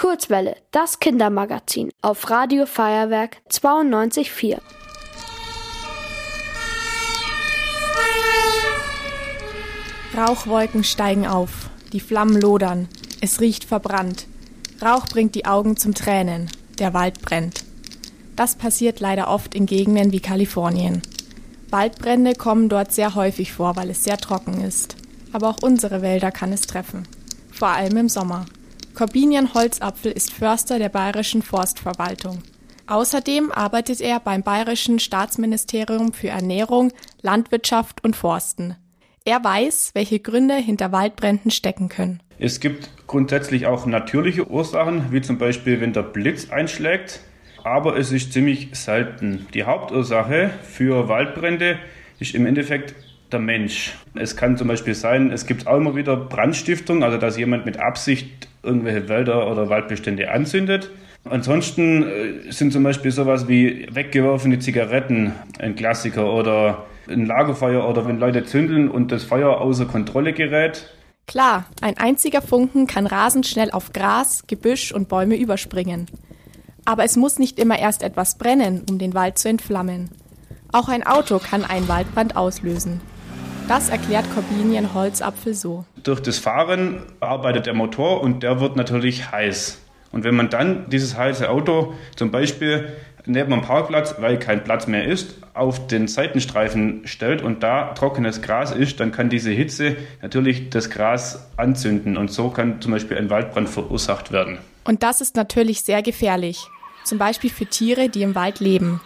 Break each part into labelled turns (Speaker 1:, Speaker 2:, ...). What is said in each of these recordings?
Speaker 1: Kurzwelle, das Kindermagazin auf Radio Feuerwerk 92.4.
Speaker 2: Rauchwolken steigen auf, die Flammen lodern, es riecht verbrannt. Rauch bringt die Augen zum Tränen, der Wald brennt. Das passiert leider oft in Gegenden wie Kalifornien. Waldbrände kommen dort sehr häufig vor, weil es sehr trocken ist. Aber auch unsere Wälder kann es treffen. Vor allem im Sommer. Corbinian Holzapfel ist Förster der Bayerischen Forstverwaltung. Außerdem arbeitet er beim Bayerischen Staatsministerium für Ernährung, Landwirtschaft und Forsten. Er weiß, welche Gründe hinter Waldbränden stecken können.
Speaker 3: Es gibt grundsätzlich auch natürliche Ursachen, wie zum Beispiel, wenn der Blitz einschlägt, aber es ist ziemlich selten. Die Hauptursache für Waldbrände ist im Endeffekt der Mensch. Es kann zum Beispiel sein, es gibt auch immer wieder Brandstiftung, also dass jemand mit Absicht irgendwelche Wälder oder Waldbestände anzündet. Ansonsten äh, sind zum Beispiel sowas wie weggeworfene Zigaretten ein Klassiker oder ein Lagerfeuer oder wenn Leute zündeln und das Feuer außer Kontrolle gerät.
Speaker 2: Klar, ein einziger Funken kann rasend schnell auf Gras, Gebüsch und Bäume überspringen. Aber es muss nicht immer erst etwas brennen, um den Wald zu entflammen. Auch ein Auto kann einen Waldbrand auslösen. Das erklärt Corbinian Holzapfel so.
Speaker 3: Durch das Fahren arbeitet der Motor und der wird natürlich heiß. Und wenn man dann dieses heiße Auto zum Beispiel neben dem Parkplatz, weil kein Platz mehr ist, auf den Seitenstreifen stellt und da trockenes Gras ist, dann kann diese Hitze natürlich das Gras anzünden und so kann zum Beispiel ein Waldbrand verursacht werden.
Speaker 2: Und das ist natürlich sehr gefährlich, zum Beispiel für Tiere, die im Wald leben.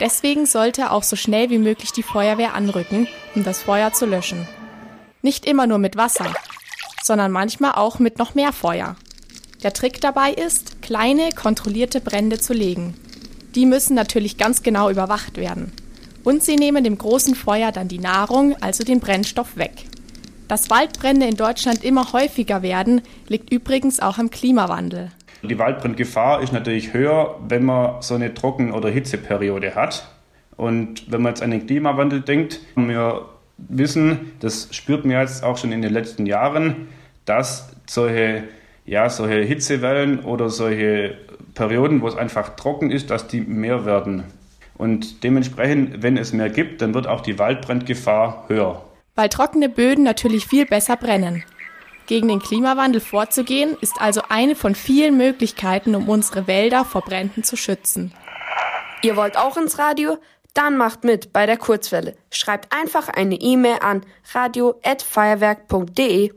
Speaker 2: Deswegen sollte auch so schnell wie möglich die Feuerwehr anrücken, um das Feuer zu löschen. Nicht immer nur mit Wasser, sondern manchmal auch mit noch mehr Feuer. Der Trick dabei ist, kleine, kontrollierte Brände zu legen. Die müssen natürlich ganz genau überwacht werden. Und sie nehmen dem großen Feuer dann die Nahrung, also den Brennstoff, weg. Dass Waldbrände in Deutschland immer häufiger werden, liegt übrigens auch am Klimawandel.
Speaker 3: Die Waldbrandgefahr ist natürlich höher, wenn man so eine Trocken- oder Hitzeperiode hat. Und wenn man jetzt an den Klimawandel denkt, wir wissen, das spürt man jetzt auch schon in den letzten Jahren, dass solche, ja, solche Hitzewellen oder solche Perioden, wo es einfach trocken ist, dass die mehr werden. Und dementsprechend, wenn es mehr gibt, dann wird auch die Waldbrandgefahr höher.
Speaker 2: Weil trockene Böden natürlich viel besser brennen. Gegen den Klimawandel vorzugehen, ist also eine von vielen Möglichkeiten, um unsere Wälder vor Bränden zu schützen.
Speaker 1: Ihr wollt auch ins Radio? Dann macht mit bei der Kurzwelle. Schreibt einfach eine E-Mail an radio@feuerwerk.de.